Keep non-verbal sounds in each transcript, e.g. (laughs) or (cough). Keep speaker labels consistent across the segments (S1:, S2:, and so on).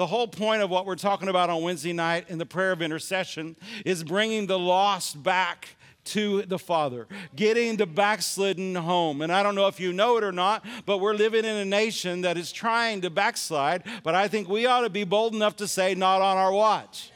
S1: the whole point of what we're talking about on Wednesday night in the prayer of intercession is bringing the lost back to the Father, getting the backslidden home. And I don't know if you know it or not, but we're living in a nation that is trying to backslide. But I think we ought to be bold enough to say, not on our watch.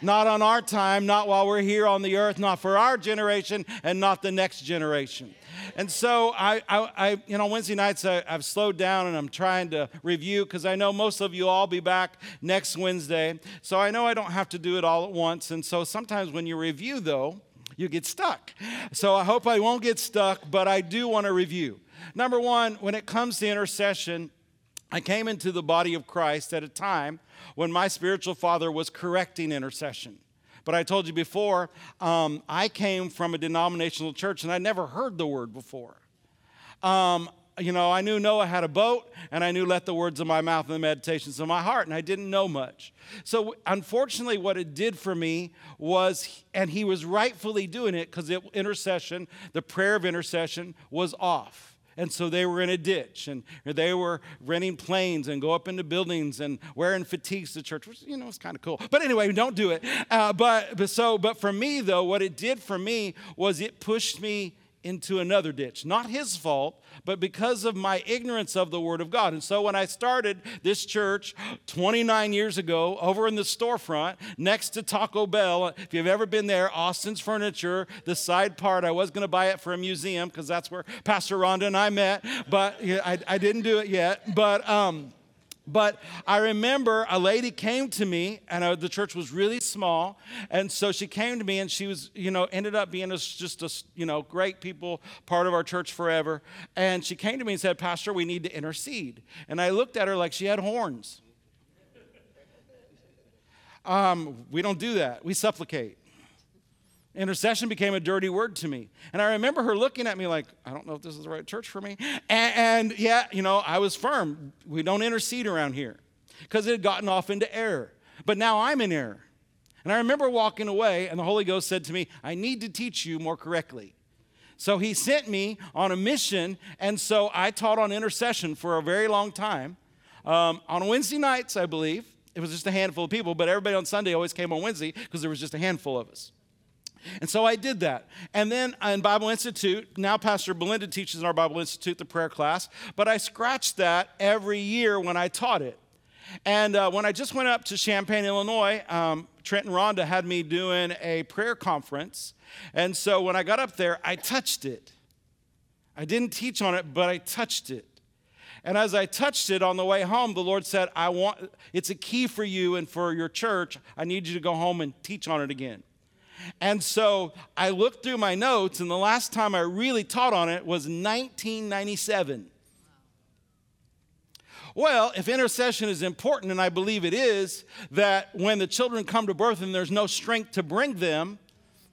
S1: Not on our time, not while we're here on the earth, not for our generation, and not the next generation. And so I, I, I you know, Wednesday nights I, have slowed down and I'm trying to review because I know most of you all be back next Wednesday. So I know I don't have to do it all at once. And so sometimes when you review, though, you get stuck. So I hope I won't get stuck, but I do want to review. Number one, when it comes to intercession, I came into the body of Christ at a time when my spiritual father was correcting intercession. But I told you before, um, I came from a denominational church and I never heard the word before. Um, you know, I knew Noah had a boat, and I knew let the words of my mouth and the meditations of my heart, and I didn't know much. So, unfortunately, what it did for me was, and he was rightfully doing it because intercession, the prayer of intercession, was off. And so they were in a ditch and they were renting planes and go up into buildings and wearing fatigues to church, which, you know, is kind of cool. But anyway, don't do it. Uh, but, but so, but for me, though, what it did for me was it pushed me into another ditch. Not his fault, but because of my ignorance of the Word of God. And so when I started this church 29 years ago over in the storefront next to Taco Bell, if you've ever been there, Austin's Furniture, the side part, I was going to buy it for a museum because that's where Pastor Rhonda and I met, but I, I didn't do it yet. But, um, but I remember a lady came to me, and uh, the church was really small. And so she came to me, and she was, you know, ended up being a, just a, you know, great people, part of our church forever. And she came to me and said, Pastor, we need to intercede. And I looked at her like she had horns. Um, we don't do that, we supplicate. Intercession became a dirty word to me. And I remember her looking at me like, I don't know if this is the right church for me. And, and yeah, you know, I was firm. We don't intercede around here because it had gotten off into error. But now I'm in error. And I remember walking away, and the Holy Ghost said to me, I need to teach you more correctly. So he sent me on a mission, and so I taught on intercession for a very long time. Um, on Wednesday nights, I believe. It was just a handful of people, but everybody on Sunday always came on Wednesday because there was just a handful of us. And so I did that. And then in Bible Institute, now Pastor Belinda teaches in our Bible Institute the prayer class, but I scratched that every year when I taught it. And uh, when I just went up to Champaign, Illinois, um, Trent and Rhonda had me doing a prayer conference. And so when I got up there, I touched it. I didn't teach on it, but I touched it. And as I touched it on the way home, the Lord said, I want it's a key for you and for your church. I need you to go home and teach on it again. And so I looked through my notes, and the last time I really taught on it was 1997. Well, if intercession is important, and I believe it is, that when the children come to birth and there's no strength to bring them,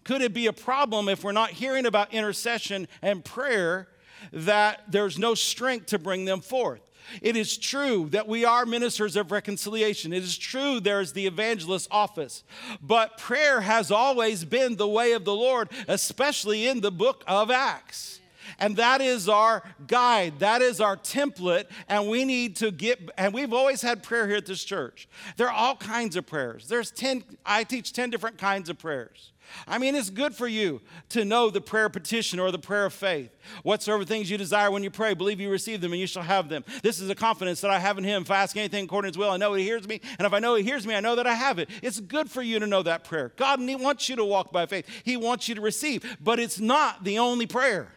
S1: could it be a problem if we're not hearing about intercession and prayer that there's no strength to bring them forth? It is true that we are ministers of reconciliation. It is true there is the evangelist office. But prayer has always been the way of the Lord, especially in the book of Acts. And that is our guide. That is our template. And we need to get, and we've always had prayer here at this church. There are all kinds of prayers. There's 10, I teach 10 different kinds of prayers. I mean, it's good for you to know the prayer petition or the prayer of faith. Whatsoever things you desire when you pray, believe you receive them and you shall have them. This is a confidence that I have in Him. If I ask anything according to His will, I know He hears me. And if I know He hears me, I know that I have it. It's good for you to know that prayer. God wants you to walk by faith, He wants you to receive, but it's not the only prayer.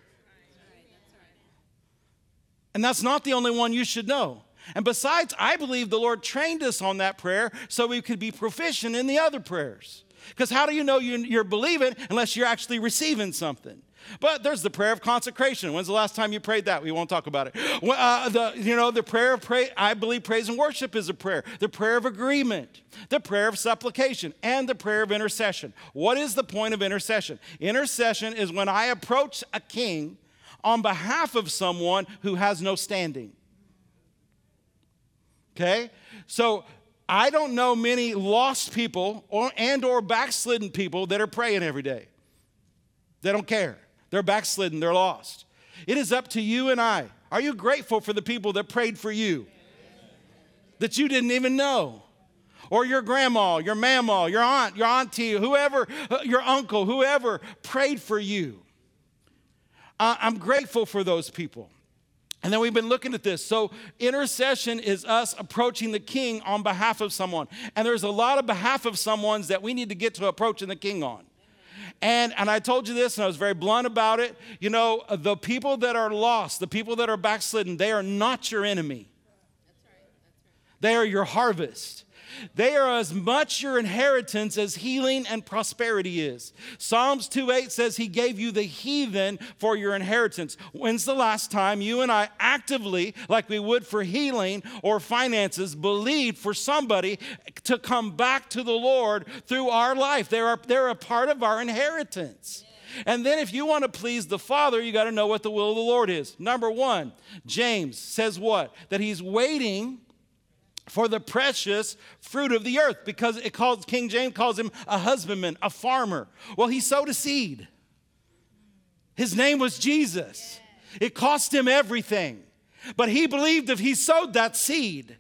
S1: And that's not the only one you should know. And besides, I believe the Lord trained us on that prayer so we could be proficient in the other prayers. Because how do you know you're believing unless you're actually receiving something? But there's the prayer of consecration. When's the last time you prayed that? We won't talk about it. Uh, the, you know, the prayer of pray, I believe praise and worship is a prayer. The prayer of agreement, the prayer of supplication, and the prayer of intercession. What is the point of intercession? Intercession is when I approach a king on behalf of someone who has no standing. Okay? So I don't know many lost people or, and or backslidden people that are praying every day. They don't care. They're backslidden, they're lost. It is up to you and I. Are you grateful for the people that prayed for you? That you didn't even know. or your grandma, your mama, your aunt, your auntie, whoever, uh, your uncle, whoever prayed for you. I'm grateful for those people. And then we've been looking at this. So, intercession is us approaching the king on behalf of someone. And there's a lot of behalf of someone's that we need to get to approaching the king on. And, and I told you this, and I was very blunt about it. You know, the people that are lost, the people that are backslidden, they are not your enemy. They are your harvest. They are as much your inheritance as healing and prosperity is. Psalms 2:8 says he gave you the heathen for your inheritance. When's the last time you and I actively, like we would for healing or finances, believed for somebody to come back to the Lord through our life? They're, they're a part of our inheritance. And then, if you want to please the Father, you got to know what the will of the Lord is. Number one, James says what? That he's waiting for the precious fruit of the earth because it calls King James calls him a husbandman, a farmer. Well, he sowed a seed. His name was Jesus. It cost him everything. But he believed if he sowed that seed,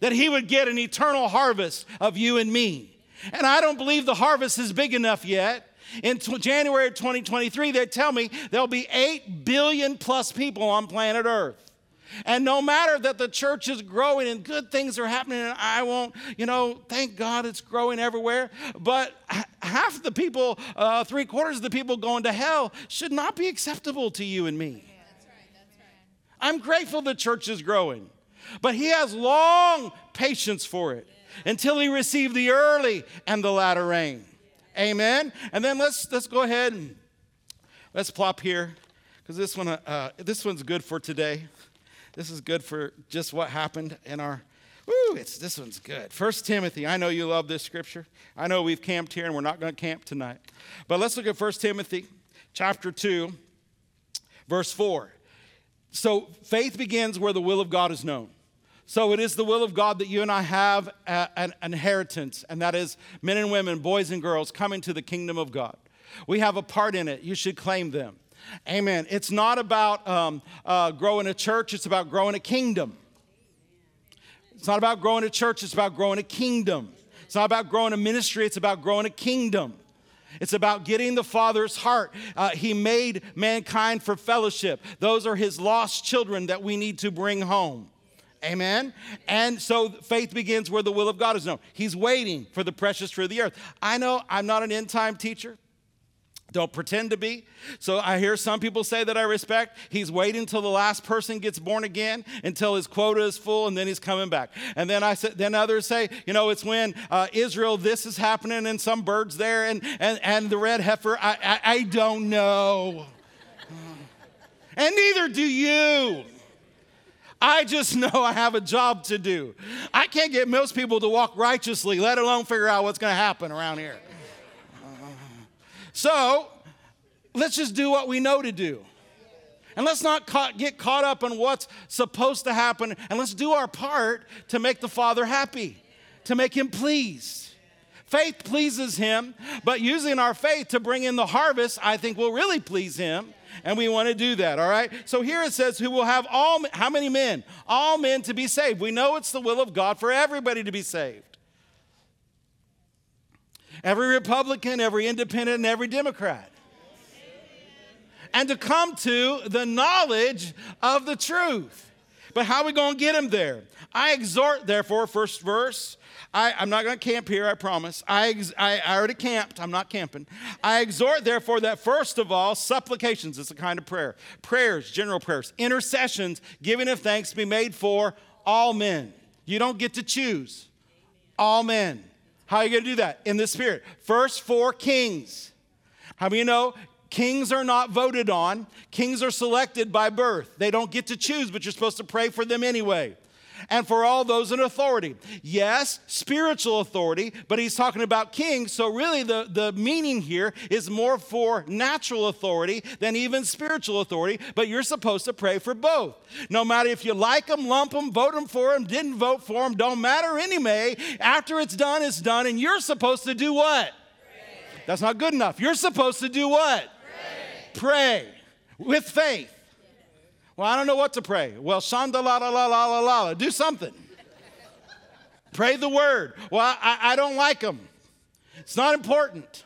S1: that he would get an eternal harvest of you and me. And I don't believe the harvest is big enough yet. In t- January of 2023, they tell me there'll be 8 billion plus people on planet Earth. And no matter that the church is growing and good things are happening, and I won't, you know, thank God it's growing everywhere, but half the people, uh, three quarters of the people going to hell should not be acceptable to you and me. That's right, that's right. I'm grateful the church is growing, but He has long patience for it until He received the early and the latter rain. Amen. And then let's let's go ahead and let's plop here because this one uh, this one's good for today. This is good for just what happened in our. Woo, it's, this one's good. First Timothy, I know you love this scripture. I know we've camped here and we're not going to camp tonight. But let's look at First Timothy chapter 2, verse 4. So faith begins where the will of God is known. So it is the will of God that you and I have an inheritance, and that is men and women, boys and girls coming to the kingdom of God. We have a part in it. You should claim them. Amen. It's not about um, uh, growing a church, it's about growing a kingdom. It's not about growing a church, it's about growing a kingdom. It's not about growing a ministry, it's about growing a kingdom. It's about getting the Father's heart. Uh, he made mankind for fellowship. Those are His lost children that we need to bring home. Amen. And so faith begins where the will of God is known. He's waiting for the precious fruit of the earth. I know I'm not an end time teacher. Don't pretend to be. So I hear some people say that I respect. He's waiting until the last person gets born again, until his quota is full, and then he's coming back. And then I said, then others say, you know, it's when uh, Israel this is happening, and some birds there, and and and the red heifer. I I, I don't know, and neither do you. I just know I have a job to do. I can't get most people to walk righteously, let alone figure out what's going to happen around here. So let's just do what we know to do. And let's not get caught up on what's supposed to happen. And let's do our part to make the Father happy, to make Him pleased. Faith pleases Him, but using our faith to bring in the harvest, I think will really please Him. And we want to do that, all right? So here it says, who will have all, how many men? All men to be saved. We know it's the will of God for everybody to be saved every Republican, every independent, and every Democrat. And to come to the knowledge of the truth. But how are we going to get them there? I exhort, therefore, first verse. I, am not going to camp here, I promise. I, ex, I, I already camped. I'm not camping. I exhort, therefore, that first of all, supplications is a kind of prayer. Prayers, general prayers, intercessions, giving of thanks be made for all men. You don't get to choose. All men. How are you going to do that? In the Spirit. First, for kings. How many you know kings are not voted on? Kings are selected by birth. They don't get to choose, but you're supposed to pray for them anyway and for all those in authority. Yes, spiritual authority, but he's talking about kings. So, really, the, the meaning here is more for natural authority than even spiritual authority. But you're supposed to pray for both. No matter if you like them, lump them, vote them for them, didn't vote for them, don't matter anyway. After it's done, it's done. And you're supposed to do what? Pray. That's not good enough. You're supposed to do what? Pray, Pray with faith. Well, I don't know what to pray. Well, shanda la la la la la la. Do something. Pray the word. Well, I, I don't like them. It's not important.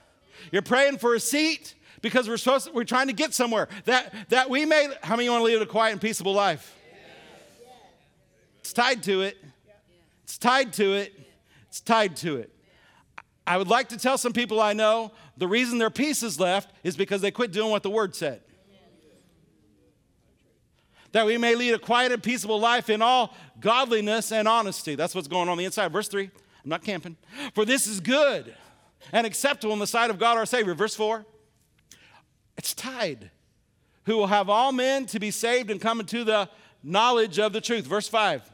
S1: You're praying for a seat because we're supposed to, we're trying to get somewhere. That that we may how many want to live a quiet and peaceable life? It's tied to it. It's tied to it. It's tied to it. I would like to tell some people I know the reason their peace is left is because they quit doing what the word said. That we may lead a quiet and peaceable life in all godliness and honesty. That's what's going on, on the inside. Verse 3, I'm not camping. For this is good and acceptable in the sight of God our Savior. Verse 4, it's tied. Who will have all men to be saved and come into the knowledge of the truth. Verse 5,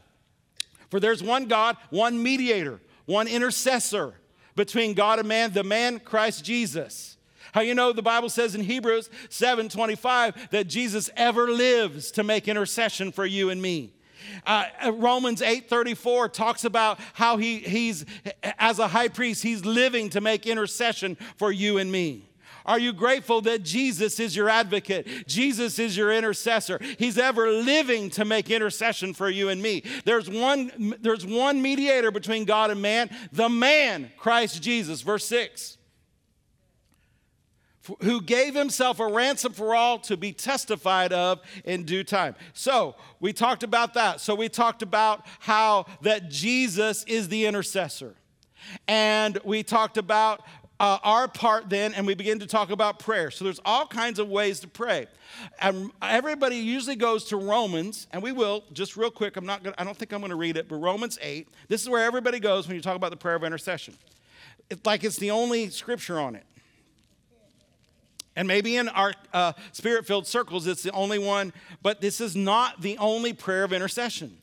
S1: for there's one God, one mediator, one intercessor between God and man, the man Christ Jesus. How you know the Bible says in Hebrews 7:25 that Jesus ever lives to make intercession for you and me. Uh, uh Romans 8:34 talks about how he, he's as a high priest, he's living to make intercession for you and me. Are you grateful that Jesus is your advocate? Jesus is your intercessor. He's ever living to make intercession for you and me. There's one, there's one mediator between God and man, the man, Christ Jesus. Verse 6 who gave himself a ransom for all to be testified of in due time. So, we talked about that. So, we talked about how that Jesus is the intercessor. And we talked about uh, our part then, and we begin to talk about prayer. So there's all kinds of ways to pray. And everybody usually goes to Romans, and we will just real quick. I'm not. Gonna, I don't think I'm going to read it, but Romans 8. This is where everybody goes when you talk about the prayer of intercession. It's like it's the only scripture on it. And maybe in our uh, spirit filled circles, it's the only one, but this is not the only prayer of intercession.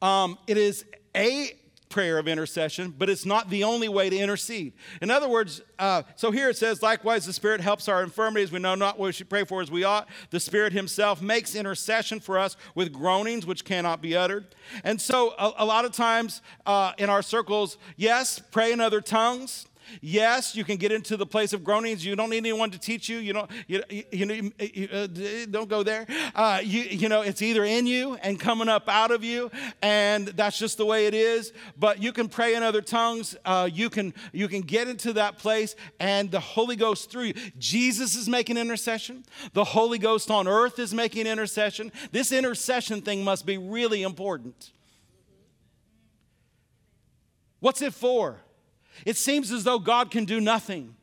S1: Um, it is a prayer of intercession, but it's not the only way to intercede. In other words, uh, so here it says, likewise, the Spirit helps our infirmities. We know not what we should pray for as we ought. The Spirit Himself makes intercession for us with groanings which cannot be uttered. And so, a, a lot of times uh, in our circles, yes, pray in other tongues. Yes, you can get into the place of groanings. You don't need anyone to teach you. You don't, you, you, uh, don't go there. Uh, you, you know, it's either in you and coming up out of you, and that's just the way it is. But you can pray in other tongues. Uh, you can you can get into that place, and the Holy Ghost through you. Jesus is making intercession. The Holy Ghost on earth is making intercession. This intercession thing must be really important. What's it for? It seems as though God can do nothing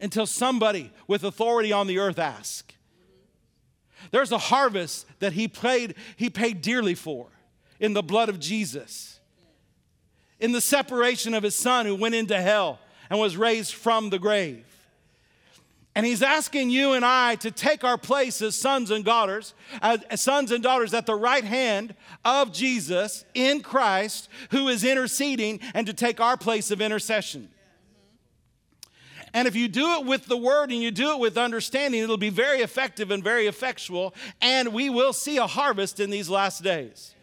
S1: until somebody with authority on the earth asks. There's a harvest that he paid, he paid dearly for in the blood of Jesus. In the separation of his son who went into hell and was raised from the grave. And he's asking you and I to take our place as sons and daughters, as sons and daughters at the right hand of Jesus in Christ, who is interceding, and to take our place of intercession. And if you do it with the word and you do it with understanding, it'll be very effective and very effectual, and we will see a harvest in these last days.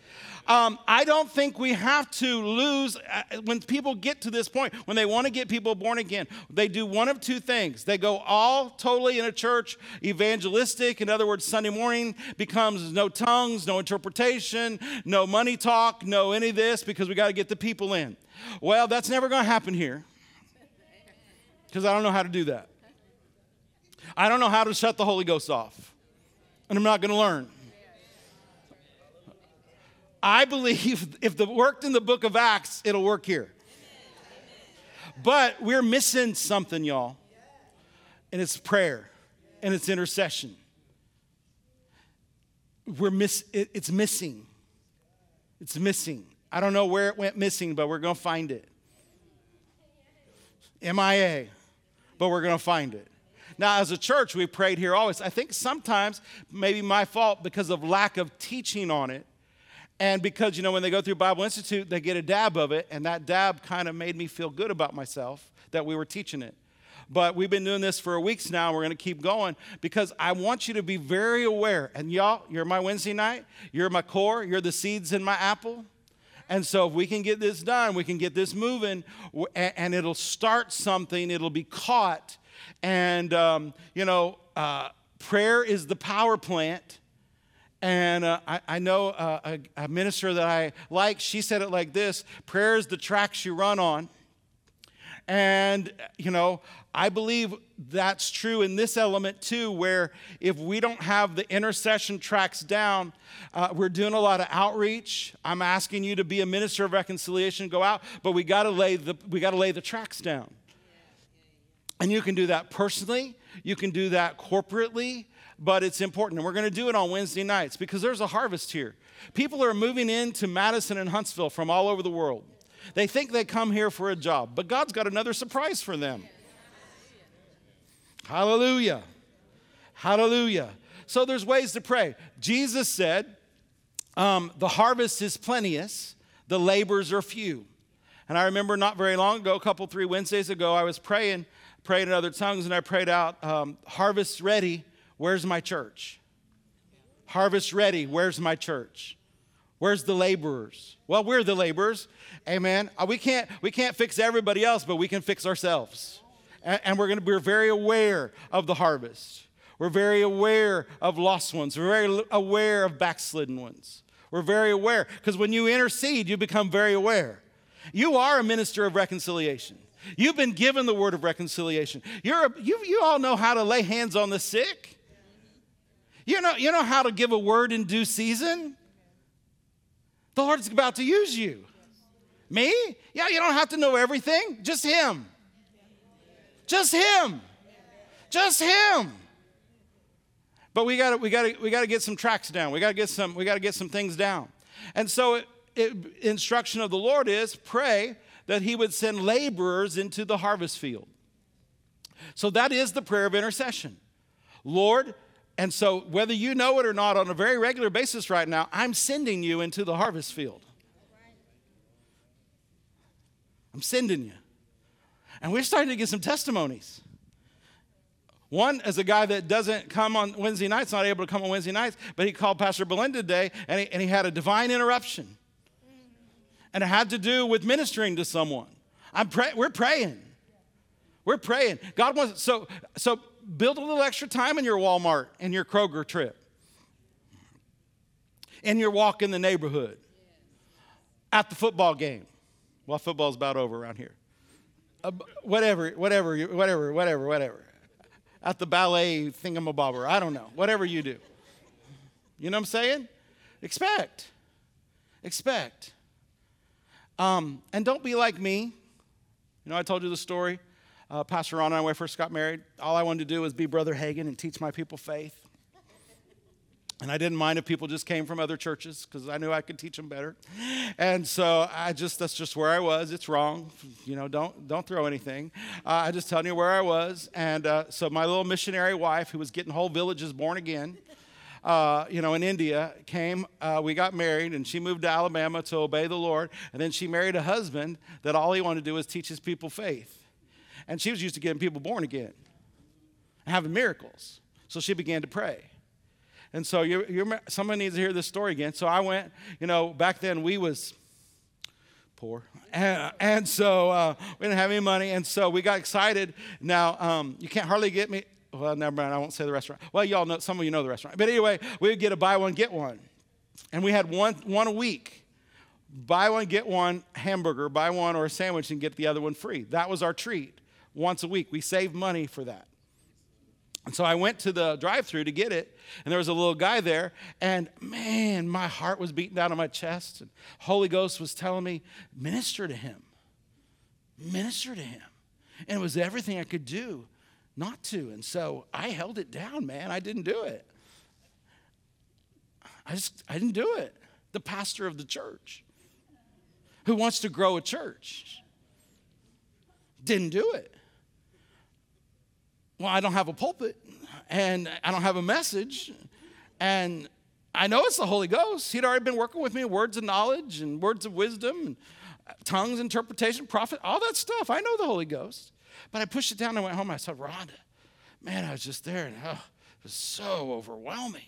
S1: Um, I don't think we have to lose uh, when people get to this point, when they want to get people born again, they do one of two things. They go all totally in a church evangelistic. In other words, Sunday morning becomes no tongues, no interpretation, no money talk, no any of this because we got to get the people in. Well, that's never going to happen here because I don't know how to do that. I don't know how to shut the Holy Ghost off, and I'm not going to learn. I believe (laughs) if it worked in the book of Acts, it'll work here. But we're missing something, y'all. And it's prayer and it's intercession. We're miss, it, it's missing. It's missing. I don't know where it went missing, but we're going to find it. MIA, but we're going to find it. Now, as a church, we prayed here always. I think sometimes, maybe my fault because of lack of teaching on it, and because, you know, when they go through Bible Institute, they get a dab of it, and that dab kind of made me feel good about myself that we were teaching it. But we've been doing this for weeks now. We're going to keep going because I want you to be very aware. And y'all, you're my Wednesday night, you're my core, you're the seeds in my apple. And so, if we can get this done, we can get this moving, and it'll start something, it'll be caught. And, um, you know, uh, prayer is the power plant And uh, I, I, know uh, a, a minister that I like, she said it like this prayer is the tracks you run on. And, you know, I believe that's true in this element too, where if we don't have the intercession tracks down, uh, we're doing a lot of outreach. I'm asking you to be a minister of reconciliation, go out, but we got to lay the we got to lay the tracks down. And you can do that personally, you can do that corporately, but it's important. And we're going to do it on Wednesday nights because there's a harvest here. People are moving into Madison and Huntsville from all over the world. They think they come here for a job, but God's got another surprise for them. Hallelujah. Hallelujah. So there's ways to pray. Jesus said, um, The harvest is plenteous, the labors are few. And I remember not very long ago, a couple, three Wednesdays ago, I was praying, praying in other tongues, and I prayed out, um, Harvest ready, where's my church? Harvest ready, where's my church? Where's the laborers? Well, we're the laborers. Amen. Uh, we can't, we can't fix everybody else, but we can fix ourselves. And, and we're going to be very aware of the harvest. We're very aware of lost ones. We're very aware of backslidden ones. We're very aware because when you intercede, you become very aware. You are a minister of reconciliation. You've been given the word of reconciliation. You're a, you, you all know how to lay hands on the sick. You know, you know how to give a word in due season. The Lord's about to use you. Me? Yeah, you don't have to know everything, just Him. Just Him. Just Him. But we got to we got to we got to get some tracks down. We got to get some we got to get some things down. And so it, it, instruction of the Lord is pray that he would send laborers into the harvest field. So that is the prayer of intercession. Lord, and so whether you know it or not on a very regular basis right now, I'm sending you into the harvest field. I'm sending you. And we're starting to get some testimonies. One is a guy that doesn't come on Wednesday nights, not able to come on Wednesday nights, but he called Pastor Belinda today and he, and he had a divine interruption. And it had to do with ministering to someone. I'm pray- we're praying. We're praying. God wants so so build a little extra time in your Walmart and your Kroger trip. In your walk in the neighborhood. At the football game. Well, football's about over around here. Uh, whatever, whatever, whatever, whatever, whatever. At the ballet thingamabobber. I don't know. Whatever you do. You know what I'm saying? Expect. Expect. Um, and don't be like me. You know, I told you the story. Uh, Pastor Ron and I, when I first got married, all I wanted to do was be Brother Hagin and teach my people faith. And I didn't mind if people just came from other churches because I knew I could teach them better. And so I just, that's just where I was. It's wrong. You know, don't, don't throw anything. Uh, I just telling you where I was. And uh, so my little missionary wife, who was getting whole villages born again, uh, you know, in India, came, uh, we got married, and she moved to Alabama to obey the Lord. And then she married a husband that all he wanted to do was teach his people faith. And she was used to getting people born again, and having miracles. So she began to pray. And so you, you someone needs to hear this story again. So I went, you know, back then we was poor. And, and so uh, we didn't have any money. And so we got excited. Now, um, you can't hardly get me. Well, never mind. I won't say the restaurant. Well, y'all know, some of you know the restaurant. But anyway, we would get a buy one, get one. And we had one, one a week. Buy one, get one hamburger, buy one or a sandwich and get the other one free. That was our treat once a week. We save money for that. And so I went to the drive through to get it, and there was a little guy there, and man, my heart was beating down on my chest. And Holy Ghost was telling me, minister to him. Minister to him. And it was everything I could do not to. And so I held it down, man. I didn't do it. I just I didn't do it. The pastor of the church who wants to grow a church didn't do it well, I don't have a pulpit and I don't have a message. And I know it's the Holy Ghost. He'd already been working with me words of knowledge and words of wisdom and tongues, interpretation, prophet, all that stuff. I know the Holy Ghost. But I pushed it down and went home. I said, Rhonda, man, I was just there and oh, it was so overwhelming.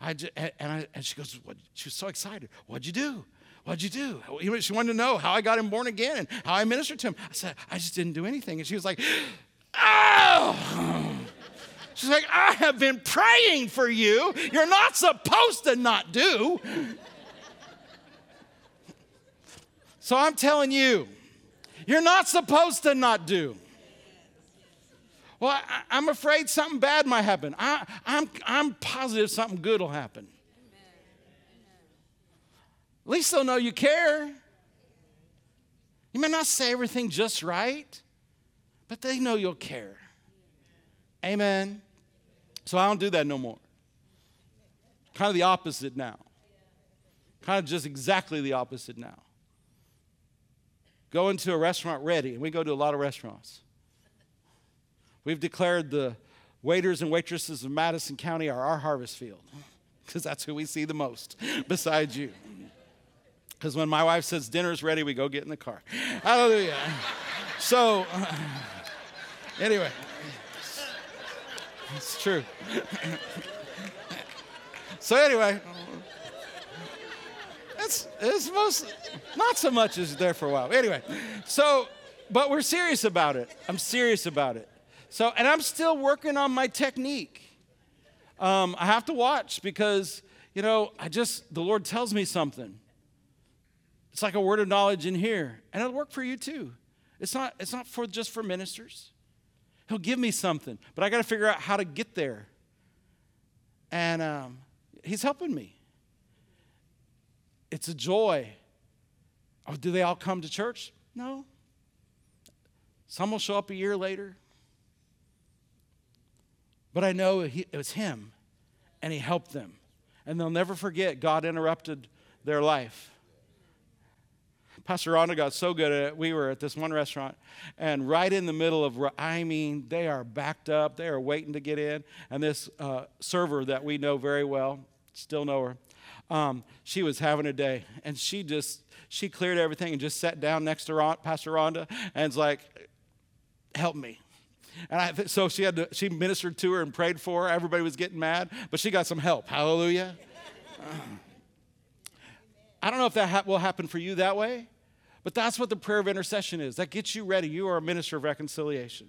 S1: I just, and, I, and she goes, what? she was so excited. What'd you do? What'd you do? She wanted to know how I got him born again and how I ministered to him. I said, I just didn't do anything. And she was like, Oh! She's like, I have been praying for you. You're not supposed to not do. So I'm telling you, you're not supposed to not do. Well, I, am afraid something bad might happen. I, I'm, I'm positive something good will happen. At least they'll know you care. You may not say everything just right, but they know you'll care. Amen. So I don't do that no more. Kind of the opposite now. Kind of just exactly the opposite now. Go into a restaurant ready, and we go to a lot of restaurants. We've declared the waiters and waitresses of Madison County are our harvest field (laughs) because that's who we see the most (laughs) besides you. Because when my wife says dinner's ready, we go get in the car. Hallelujah. So, (laughs) anyway, it's true. so, anyway, it's, it's most, not so much as there for a while. Anyway, so, but we're serious about it. I'm serious about it. So, and I'm still working on my technique. Um, I have to watch because, you know, I just, the Lord tells me something. It's like a word of knowledge in here, and it'll work for you too. It's not, it's not for just for ministers. He'll give me something, but I got to figure out how to get there. And um, he's helping me. It's a joy. Oh, do they all come to church? No. Some will show up a year later. But I know he, it was him, and he helped them. And they'll never forget God interrupted their life. Pastor Rhonda got so good at it. We were at this one restaurant, and right in the middle of, I mean, they are backed up. They are waiting to get in. And this uh, server that we know very well, still know her, um, she was having a day, and she just she cleared everything and just sat down next to Ron, Pastor Rhonda, and was like, "Help me." And I, so she had to, she ministered to her and prayed for her. Everybody was getting mad, but she got some help. Hallelujah. I don't know if that ha- will happen for you that way, but that's what the prayer of intercession is. That gets you ready. You are a minister of reconciliation.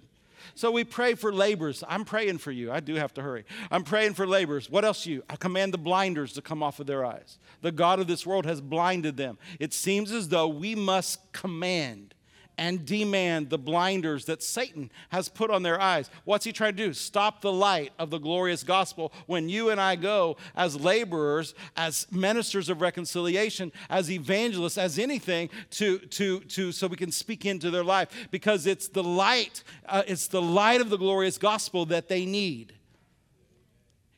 S1: So we pray for laborers. I'm praying for you. I do have to hurry. I'm praying for laborers. What else you? I command the blinders to come off of their eyes. The God of this world has blinded them. It seems as though we must command and demand the blinders that Satan has put on their eyes. What's he trying to do? Stop the light of the glorious gospel when you and I go as laborers, as ministers of reconciliation, as evangelists, as anything to, to, to so we can speak into their life because it's the light, uh, it's the light of the glorious gospel that they need.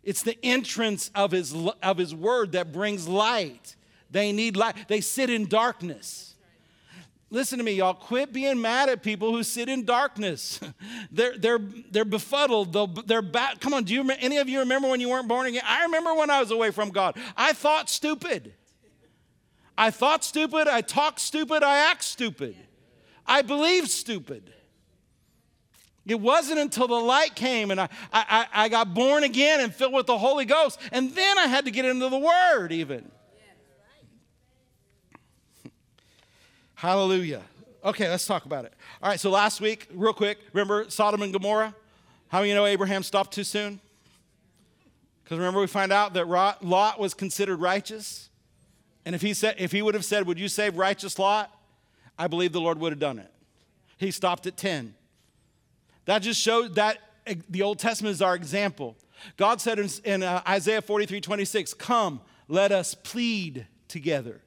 S1: It's the entrance of his, of his word that brings light. They need light. They sit in darkness. Listen to me, y'all. Quit being mad at people who sit in darkness. (laughs) they're, they're, they're befuddled. They're back. Come on, do you any of you remember when you weren't born again? I remember when I was away from God. I thought stupid. I thought stupid. I talked stupid. I act stupid. I believed stupid. It wasn't until the light came and I, I, I got born again and filled with the Holy Ghost. And then I had to get into the Word, even. Hallelujah. Okay, let's talk about it. All right, so last week, real quick, remember Sodom and Gomorrah? How many you know Abraham stopped too soon? Because remember, we find out that Lot was considered righteous. And if he, said, if he would have said, Would you save righteous Lot? I believe the Lord would have done it. He stopped at 10. That just shows that the Old Testament is our example. God said in, in uh, Isaiah 43 26, Come, let us plead together.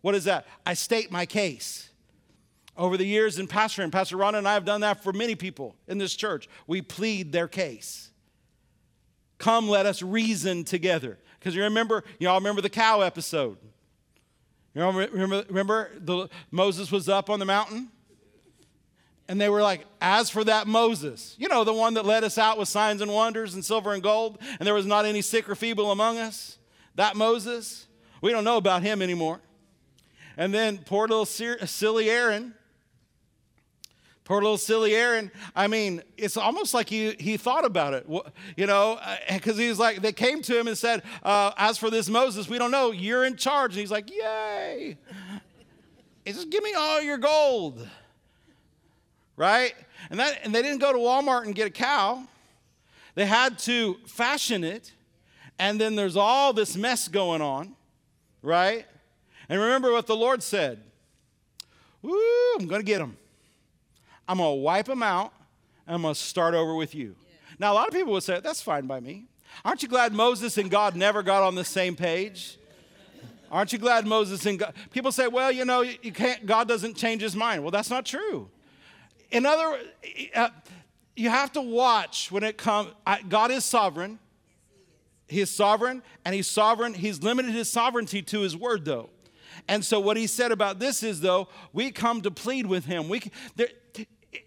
S1: What is that? I state my case. Over the years in pastoring, Pastor Ron and I have done that for many people in this church. We plead their case. Come, let us reason together. Because you remember, you all remember the cow episode. You remember, remember the, Moses was up on the mountain? And they were like, as for that Moses, you know, the one that led us out with signs and wonders and silver and gold, and there was not any sick or feeble among us, that Moses, we don't know about him anymore. And then poor little silly Aaron. Poor little silly Aaron. I mean, it's almost like he, he thought about it, you know, because uh, he was like, they came to him and said, uh, As for this Moses, we don't know. You're in charge. And he's like, Yay. Says, Give me all your gold. Right? And, that, and they didn't go to Walmart and get a cow. They had to fashion it, and then there's all this mess going on, right? And remember what the Lord said Woo, I'm going to get them. I'm going to wipe them out, and I'm going to start over with you. Now, a lot of people would say, that's fine by me. Aren't you glad Moses and God never got on the same page? Aren't you glad Moses and God? People say, well, you know, you can't, God doesn't change his mind. Well, that's not true. In other uh, you have to watch when it comes, God is sovereign. He is sovereign, and he's sovereign. He's limited his sovereignty to his word, though. And so, what he said about this is, though, we come to plead with him. We, there,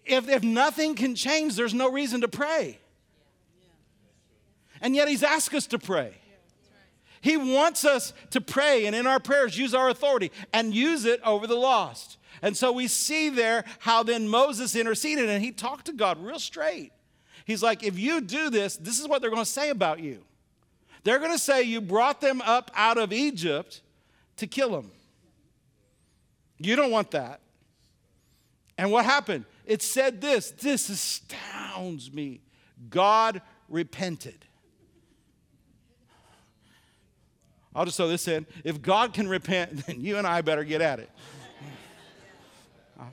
S1: if, if nothing can change, there's no reason to pray. And yet, he's asked us to pray. He wants us to pray and in our prayers use our authority and use it over the lost. And so we see there how then Moses interceded and he talked to God real straight. He's like, if you do this, this is what they're going to say about you. They're going to say you brought them up out of Egypt to kill them. You don't want that. And what happened? It said this this astounds me. God repented. I'll just throw this in. If God can repent, (laughs) then you and I better get at it. (laughs)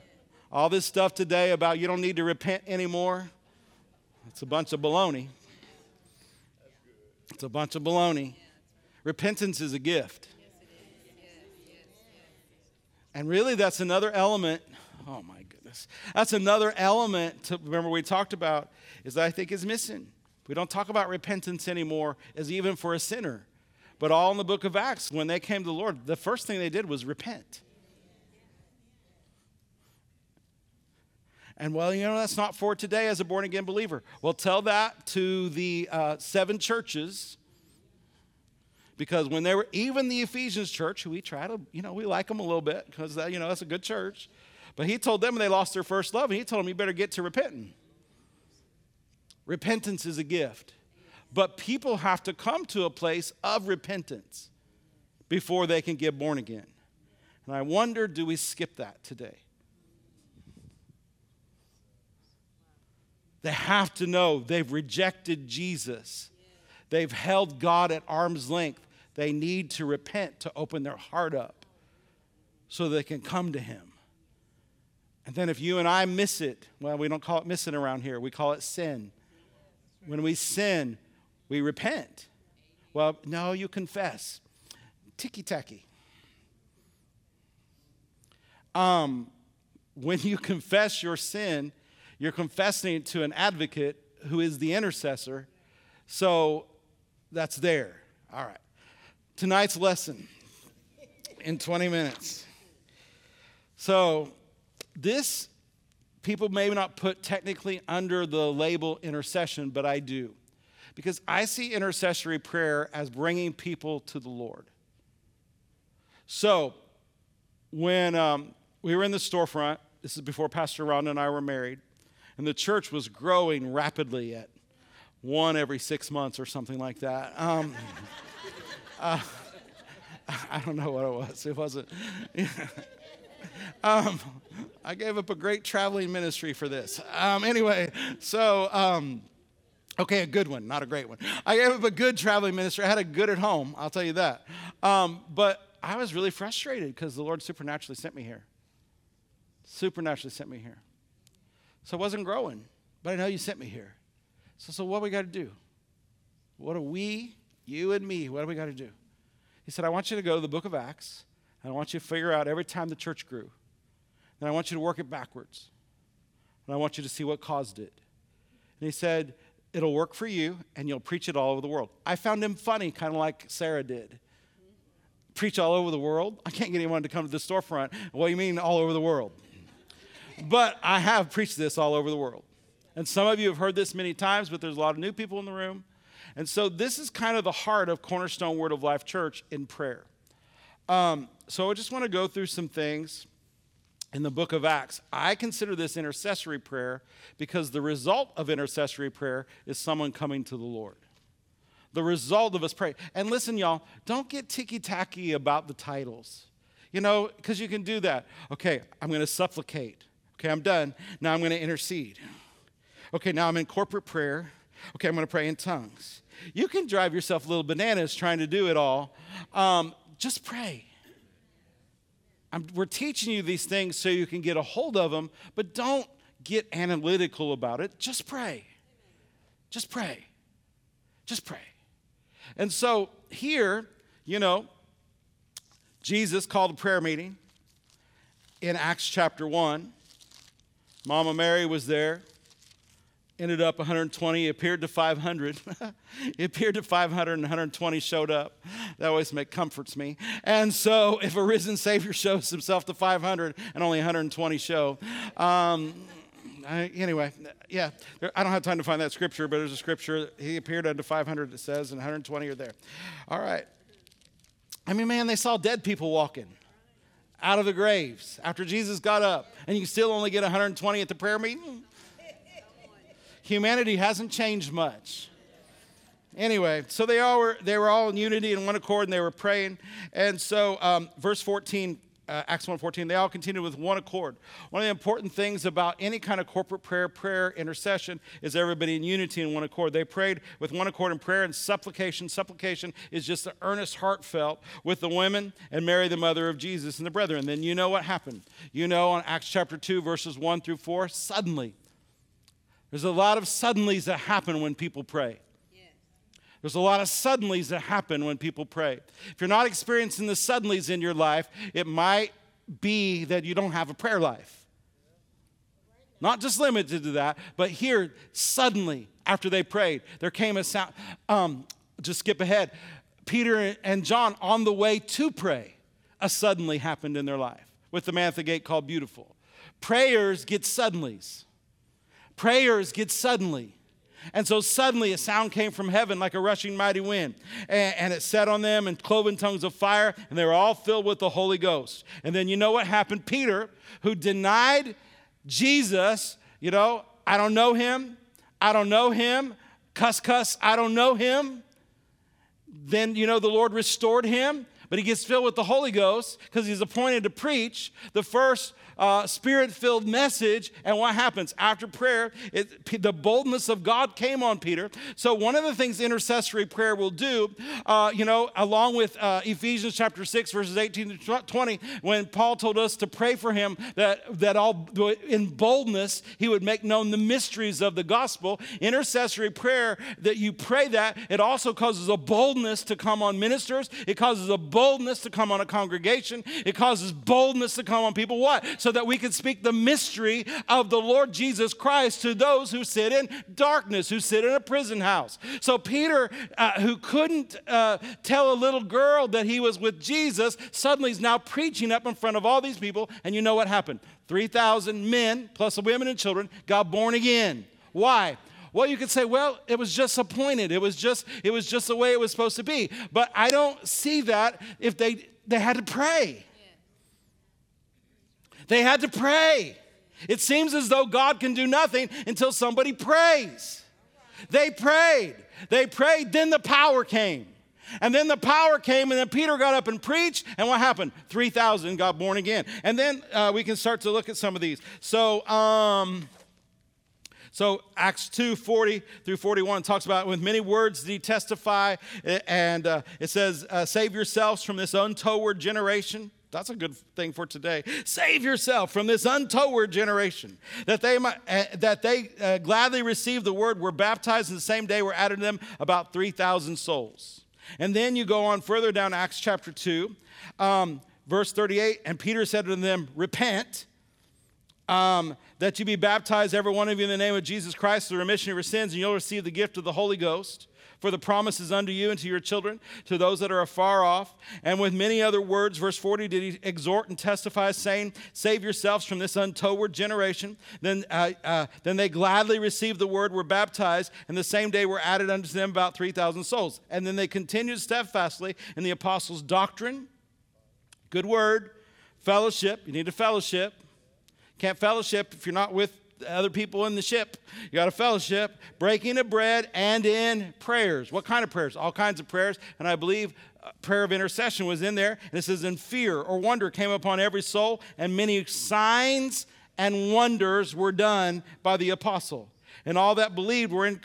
S1: All this stuff today about you don't need to repent anymore, it's a bunch of baloney. It's a bunch of baloney. Repentance is a gift. And really, that's another element. Oh my goodness. That's another element to remember we talked about is that I think is missing. We don't talk about repentance anymore as even for a sinner. But all in the book of Acts, when they came to the Lord, the first thing they did was repent. And well, you know, that's not for today as a born again believer. Well, tell that to the uh, seven churches. Because when they were, even the Ephesians church, who we try to, you know, we like them a little bit because, you know, that's a good church. But he told them they lost their first love, and he told them, you better get to repenting. Repentance is a gift. But people have to come to a place of repentance before they can get born again. And I wonder do we skip that today? They have to know they've rejected Jesus. They've held God at arm's length. They need to repent to open their heart up so they can come to Him. And then if you and I miss it, well, we don't call it missing around here, we call it sin. When we sin, we repent. Well, no, you confess. Ticky tacky. Um, when you confess your sin, you're confessing it to an advocate who is the intercessor. So that's there. All right. Tonight's lesson in 20 minutes. So, this people may not put technically under the label intercession, but I do because I see intercessory prayer as bringing people to the Lord. So, when um, we were in the storefront, this is before Pastor Ron and I were married, and the church was growing rapidly at one every six months or something like that. Um, (laughs) uh, (laughs) I don't know what it was. It wasn't. (laughs) um, I gave up a great traveling ministry for this. Um, anyway, so um, Okay, a good one, not a great one. I gave up a good traveling ministry. I had a good at home, I'll tell you that. Um, but I was really frustrated because the Lord supernaturally sent me here. Supernaturally sent me here. So I wasn't growing, but I know you sent me here. So, so what we got to do? What do we, you and me, what do we got to do? He said, I want you to go to the book of Acts, and I want you to figure out every time the church grew. And I want you to work it backwards. And I want you to see what caused it. And he said, it'll work for you, and you'll preach it all over the world. I found him funny, kind of like Sarah did. Preach all over the world? I can't get anyone to come to the storefront. What do you mean, all over the world? But I have preached this all over the world. And some of you have heard this many times, but there's a lot of new people in the room. And so this is kind of the heart of Cornerstone Word of Life Church in prayer. Um, so I just want to go through some things in the book of Acts. I consider this intercessory prayer because the result of intercessory prayer is someone coming to the Lord. The result of us praying. And listen, y'all, don't get ticky tacky about the titles. You know, because you can do that. Okay, I'm going to supplicate. Okay, I'm done. Now I'm going to intercede. Okay, now I'm in corporate prayer. Okay, I'm going to pray in tongues. You can drive yourself little bananas trying to do it all. Um, just pray. I'm, we're teaching you these things so you can get a hold of them, but don't get analytical about it. Just pray. Just pray. Just pray. And so here, you know, Jesus called a prayer meeting in Acts chapter 1. Mama Mary was there. Ended up 120, appeared to 500. it appeared to 500 (laughs) and 120 showed up. That always make, comforts me. And so if a risen Savior shows himself to 500 and only 120 show, um, I, anyway, yeah, there, I don't have time to find that scripture, but there's a scripture. He appeared unto 500, it says, and 120 are there. All right. I mean, man, they saw dead people walking out of the graves after Jesus got up, and you still only get 120 at the prayer meeting? Humanity hasn't changed much. Anyway, so they all were they were all in unity and one accord, and they were praying. And so, um, verse 14 uh, Acts 1.14, they all continued with one accord. One of the important things about any kind of corporate prayer, prayer, intercession, is everybody in unity and one accord. They prayed with one accord in prayer and supplication. Supplication is just the earnest, heartfelt with the women and Mary, the mother of Jesus, and the brethren. Then you know what happened. You know on Acts chapter 2, verses 1 through 4, suddenly. There's a lot of suddenlies that happen when people pray. There's a lot of suddenlies that happen when people pray. If you're not experiencing the suddenlies in your life, it might be that you don't have a prayer life. Not just limited to that, but here, suddenly, after they prayed, there came a sound. Um, just skip ahead. Peter and John, on the way to pray, a suddenly happened in their life with the man at the gate called Beautiful. Prayers get suddenlies. Prayers get suddenly. And so suddenly a sound came from heaven like a rushing mighty wind. And, it set on them and cloven tongues of fire, and they were all filled with the Holy Ghost. And then you know what happened? Peter, who denied Jesus, you know, I don't know him, I don't know him, cuss, cuss, I don't know him. Then, you know, the Lord restored him, but he gets filled with the Holy Ghost because he's appointed to preach the first uh, spirit filled message. And what happens? After prayer, it, the boldness of God came on Peter. So, one of the things intercessory prayer will do, uh, you know, along with uh, Ephesians chapter 6, verses 18 to 20, when Paul told us to pray for him that, that all in boldness he would make known the mysteries of the gospel. Intercessory prayer, that you pray that, it also causes a boldness to come on ministers, it causes a boldness to come on a congregation, it causes boldness to come on people. What? So that we can speak the mystery of the Lord Jesus Christ to those who sit in darkness, who sit in a prison house. So Peter, uh, who couldn't uh, tell a little girl that he was with Jesus, suddenly is now preaching up in front of all these people. And you know what happened? 3,000 men, plus the women and children, got born again. Why? Well, you could say, well, it was just appointed. It was just, it was just the way it was supposed to be. But I don't see that if they they had to pray. They had to pray. It seems as though God can do nothing until somebody prays. They prayed. They prayed, then the power came. And then the power came, and then Peter got up and preached, and what happened? 3,000 got born again. And then uh, we can start to look at some of these. So, um, so Acts 2 40 through 41 talks about with many words did he testify, and uh, it says, uh, Save yourselves from this untoward generation. That's a good thing for today. Save yourself from this untoward generation. That they, might, uh, that they uh, gladly received the word, were baptized, and the same day were added to them about 3,000 souls. And then you go on further down Acts chapter 2, um, verse 38. And Peter said to them, Repent, um, that you be baptized, every one of you, in the name of Jesus Christ, for the remission of your sins, and you'll receive the gift of the Holy Ghost. For the promise is unto you and to your children, to those that are afar off. And with many other words, verse 40, did he exhort and testify, saying, Save yourselves from this untoward generation. Then, uh, uh, then they gladly received the word, were baptized, and the same day were added unto them about 3,000 souls. And then they continued steadfastly in the apostles' doctrine, good word, fellowship. You need a fellowship. Can't fellowship if you're not with other people in the ship. You got a fellowship, breaking of bread, and in prayers. What kind of prayers? All kinds of prayers. And I believe prayer of intercession was in there. And it says, "In fear or wonder came upon every soul, and many signs and wonders were done by the apostle. and all that believed were in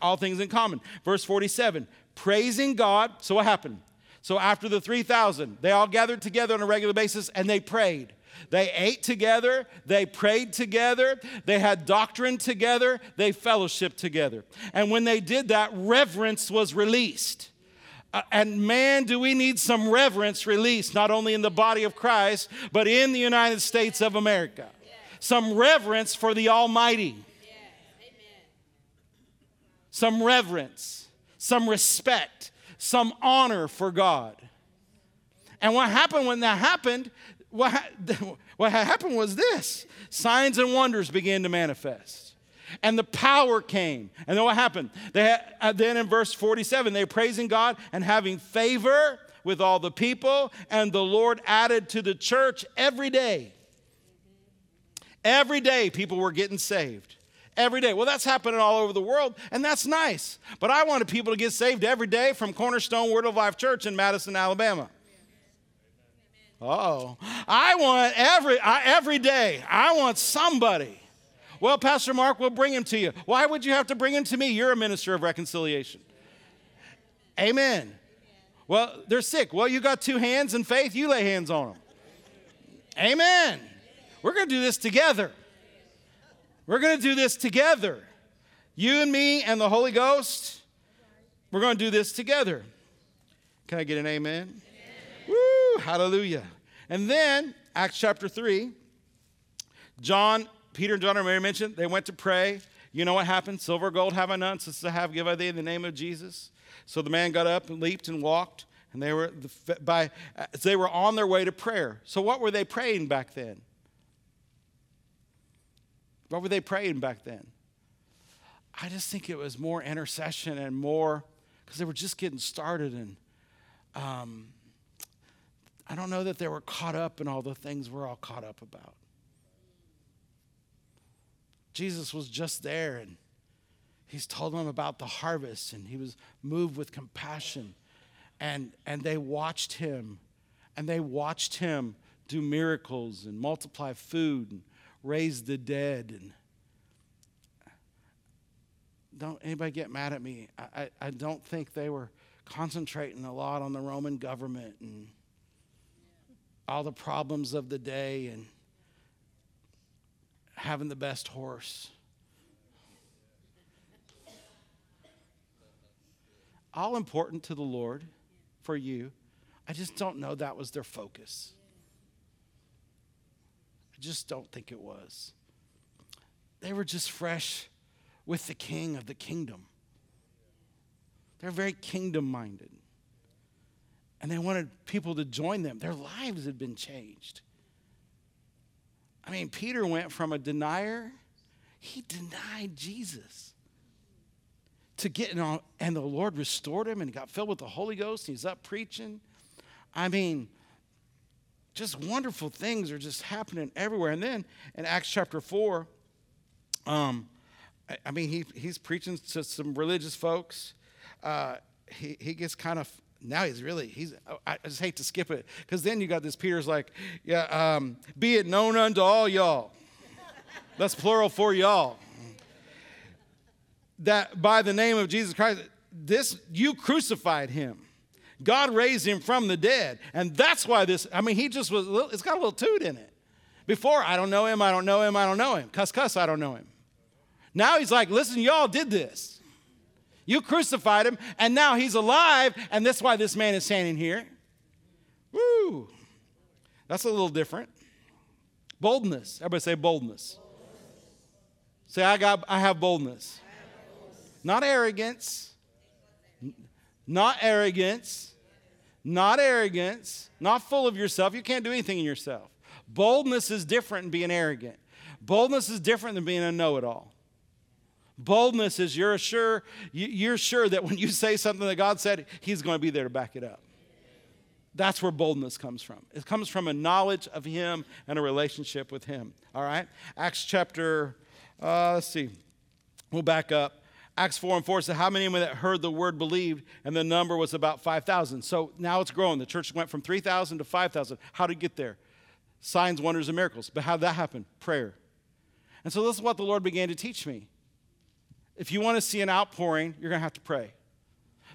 S1: all things in common. Verse 47 praising God. So what happened? So after the 3,000, they all gathered together on a regular basis and they prayed. They ate together, they prayed together, they had doctrine together, they fellowshiped together. And when they did that, reverence was released. Uh, and man, do we need some reverence released, not only in the body of Christ, but in the United States of America. Some reverence for the Almighty. Some reverence, some respect, some honor for God. And what happened when that happened? What, (laughs) what happened was this signs and wonders began to manifest and the power came. And then what happened? They had, uh, then in verse 47, they praising God and having favor with all the people, and the Lord added to the church every day. Every day, people were getting saved. Every day. Well, that's happening all over the world, and that's nice. But I wanted people to get saved every day from Cornerstone Word of Life Church in Madison, Alabama. Oh, I want every I, every day. I want somebody well, Pastor Mark, we'll bring him to you. Why would you have to bring him to me? You're a minister of reconciliation. Amen. Well, they're sick. Well, you got two hands in faith, you lay hands on them. Amen. We're going to do this together. We're going to do this together. You and me and the Holy Ghost, we're going to do this together. Can I get an amen? Hallelujah. And then, Acts chapter 3, John Peter and John are Mary mentioned, they went to pray. You know what happened? Silver, gold have I none, since I have, give I thee in the name of Jesus. So the man got up and leaped and walked, and they were by they were on their way to prayer. So what were they praying back then? What were they praying back then? I just think it was more intercession and more because they were just getting started, and um, I don't know that they were caught up in all the things we're all caught up about. Jesus was just there and he's told them about the harvest and he was moved with compassion. And, and they watched him and they watched him do miracles and multiply food and raise the dead. And don't anybody get mad at me. I, I, I don't think they were concentrating a lot on the Roman government and all the problems of the day and having the best horse. All important to the Lord for you. I just don't know that was their focus. I just don't think it was. They were just fresh with the king of the kingdom. They're very kingdom minded. And they wanted people to join them. Their lives had been changed. I mean, Peter went from a denier, he denied Jesus. To getting on, and the Lord restored him and he got filled with the Holy Ghost. he's up preaching. I mean, just wonderful things are just happening everywhere. And then in Acts chapter 4, um, I, I mean, he, he's preaching to some religious folks. Uh, he, he gets kind of now he's really he's i just hate to skip it because then you got this peter's like yeah um, be it known unto all y'all. That's plural for y'all. That by the name of jesus christ this you crucified him. God raised him from the dead. And that's why this i mean he just was little, it's got a little toot in it. Before i don't know him i don't know him i don't know him. Cuss cuss i don't know him. Now he's like listen y'all did this you crucified him, and now he's alive, and that's why this man is standing here. Woo! That's a little different. Boldness. Everybody say boldness. boldness. Say, I got I have boldness. have boldness. Not arrogance. Not arrogance. Not arrogance. Not full of yourself. You can't do anything in yourself. Boldness is different than being arrogant. Boldness is different than being a know-it-all. Boldness is you're sure, you're sure that when you say something that God said, He's going to be there to back it up. That's where boldness comes from. It comes from a knowledge of Him and a relationship with Him. All right? Acts chapter, uh, let's see, we'll back up. Acts 4 and 4 said, How many of them that heard the word believed? And the number was about 5,000. So now it's growing. The church went from 3,000 to 5,000. How did it get there? Signs, wonders, and miracles. But how did that happen? Prayer. And so this is what the Lord began to teach me. If you want to see an outpouring, you're going to have to pray.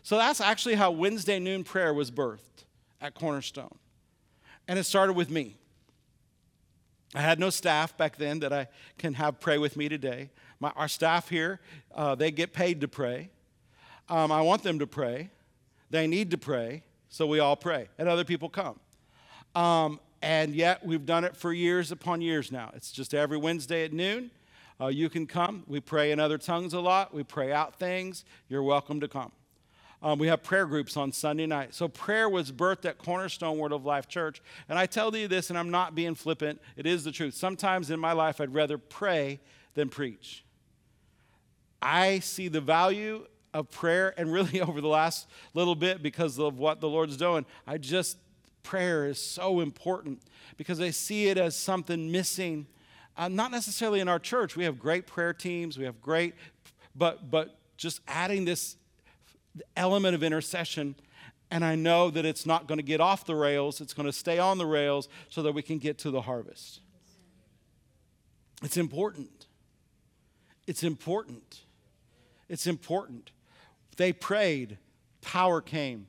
S1: So that's actually how Wednesday noon prayer was birthed at Cornerstone. And it started with me. I had no staff back then that I can have pray with me today. My, our staff here, uh, they get paid to pray. Um, I want them to pray. They need to pray, so we all pray, and other people come. Um, and yet, we've done it for years upon years now. It's just every Wednesday at noon. Uh, you can come. We pray in other tongues a lot. We pray out things. You're welcome to come. Um, we have prayer groups on Sunday night. So prayer was birthed at Cornerstone Word of Life Church. And I tell you this, and I'm not being flippant, it is the truth. Sometimes in my life, I'd rather pray than preach. I see the value of prayer, and really (laughs) over the last little bit, because of what the Lord's doing, I just, prayer is so important because I see it as something missing. Uh, not necessarily in our church. We have great prayer teams, we have great, but, but just adding this element of intercession. And I know that it's not going to get off the rails, it's going to stay on the rails so that we can get to the harvest. It's important. It's important. It's important. They prayed, power came.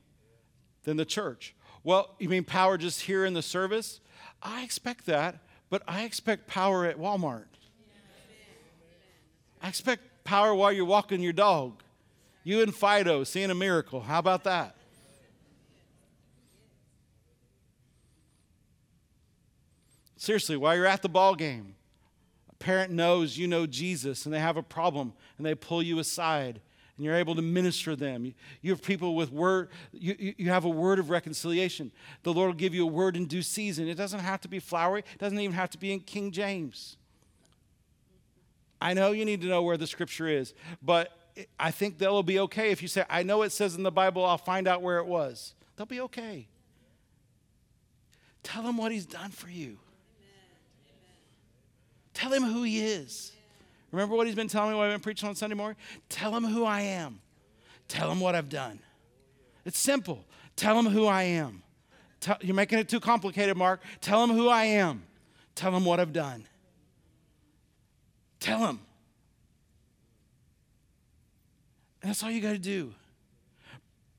S1: Then the church. Well, you mean power just here in the service? I expect that, but I expect power at Walmart. I expect power while you're walking your dog. You and Fido seeing a miracle. How about that? Seriously, while you're at the ball game, a parent knows you know Jesus and they have a problem and they pull you aside and you're able to minister them. You, have people with word, you, you have a word of reconciliation. The Lord will give you a word in due season. It doesn't have to be flowery, it doesn't even have to be in King James. I know you need to know where the scripture is, but I think they'll be okay if you say, I know it says in the Bible, I'll find out where it was. They'll be okay. Tell him what he's done for you. Tell him who he is. Remember what he's been telling me while I've been preaching on Sunday morning? Tell him who I am. Tell him what I've done. It's simple. Tell him who I am. Tell, you're making it too complicated, Mark. Tell him who I am. Tell him what I've done. Tell him. And that's all you got to do.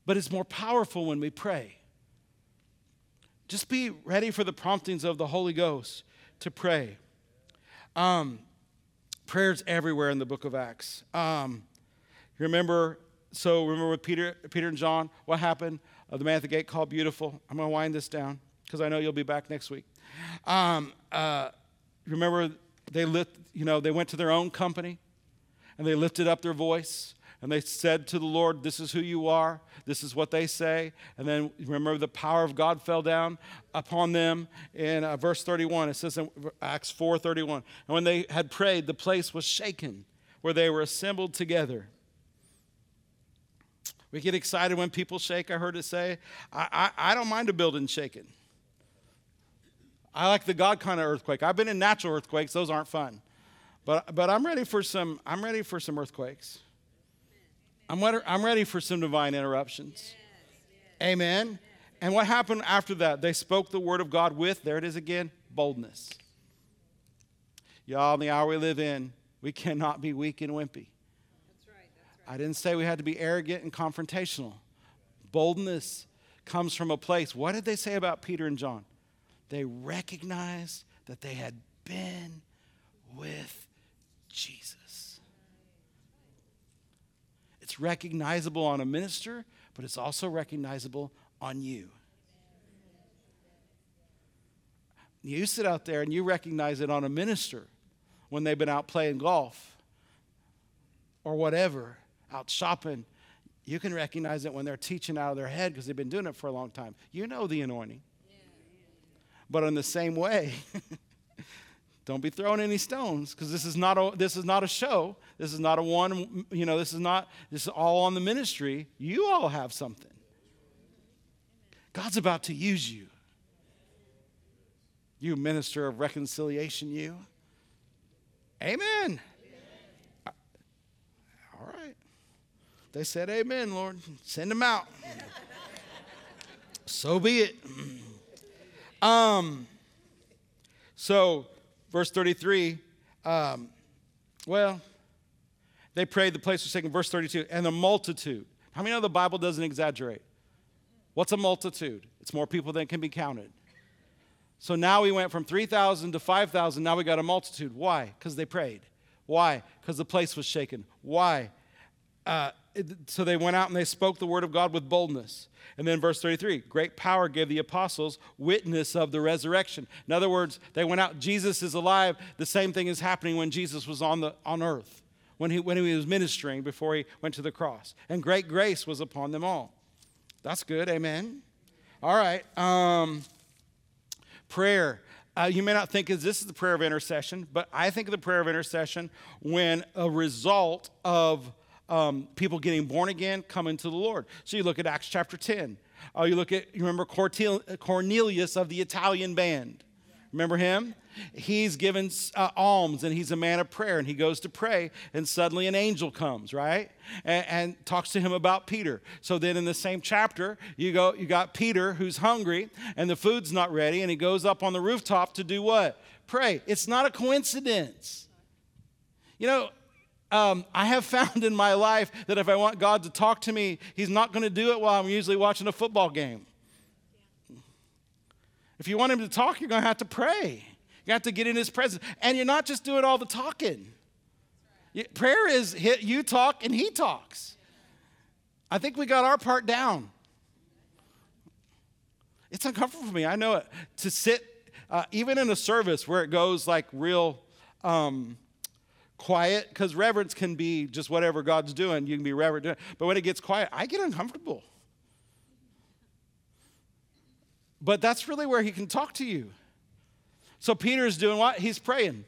S1: But it's more powerful when we pray. Just be ready for the promptings of the Holy Ghost to pray. Um, prayers everywhere in the book of Acts. Um, remember, so remember with Peter, Peter and John, what happened? Uh, the man at the gate called beautiful. I'm going to wind this down because I know you'll be back next week. Um, uh, remember, they lit, you know, they went to their own company and they lifted up their voice and they said to the Lord, This is who you are. This is what they say. And then remember, the power of God fell down upon them in uh, verse 31. It says in Acts 4 31. And when they had prayed, the place was shaken where they were assembled together. We get excited when people shake, I heard it say. I, I, I don't mind a building shaking. I like the God kind of earthquake. I've been in natural earthquakes, those aren't fun. But, but I'm ready for some, I'm ready for some earthquakes. I'm ready, I'm ready for some divine interruptions. Yes, yes. Amen. And what happened after that? They spoke the word of God with, there it is again, boldness. Y'all, in the hour we live in, we cannot be weak and wimpy. That's right, that's right. I didn't say we had to be arrogant and confrontational. Boldness comes from a place. What did they say about Peter and John? They recognized that they had been with Jesus. It's recognizable on a minister, but it's also recognizable on you. You sit out there and you recognize it on a minister when they've been out playing golf or whatever, out shopping. You can recognize it when they're teaching out of their head because they've been doing it for a long time. You know the anointing. But in the same way, (laughs) don't be throwing any stones because this is not a this is not a show. This is not a one you know this is not this is all on the ministry. You all have something. God's about to use you. You minister of reconciliation you. Amen. All right. They said amen lord. Send them out. (laughs) So be it. (clears throat) Um so verse 33 um, well, They prayed, the place was shaken. Verse 32, and the multitude. How many know the Bible doesn't exaggerate? What's a multitude? It's more people than can be counted. So now we went from 3,000 to 5,000. Now we got a multitude. Why? Because they prayed. Why? Because the place was shaken. Why? Uh, so they went out and they spoke the word of God with boldness. And then verse 33 great power gave the apostles witness of the resurrection. In other words, they went out, Jesus is alive. The same thing is happening when Jesus was on, the, on earth, when he, when he was ministering before he went to the cross. And great grace was upon them all. That's good. Amen. All right. Um, prayer. Uh, you may not think this is the prayer of intercession, but I think of the prayer of intercession when a result of um, people getting born again, coming to the Lord. So you look at Acts chapter 10. Uh, you look at, you remember Cornelius of the Italian band. Remember him? He's given uh, alms and he's a man of prayer and he goes to pray and suddenly an angel comes, right? And, and, talks to him about Peter. So then in the same chapter, you go, you got Peter who's hungry and the food's not ready and he goes up on the rooftop to do what? Pray. It's not a coincidence. You know, um, I have found in my life that if I want God to talk to me, He's not going to do it while I'm usually watching a football game. If you want Him to talk, you're going to have to pray. You have to get in His presence. And you're not just doing all the talking. Prayer is you talk and He talks. I think we got our part down. It's uncomfortable for me. I know it. To sit, uh, even in a service where it goes like real. Um, quiet because reverence can be just whatever God's doing. You can be reverent. But when it gets quiet, I get uncomfortable. But that's really where he can talk to you. So Peter's doing what? He's praying.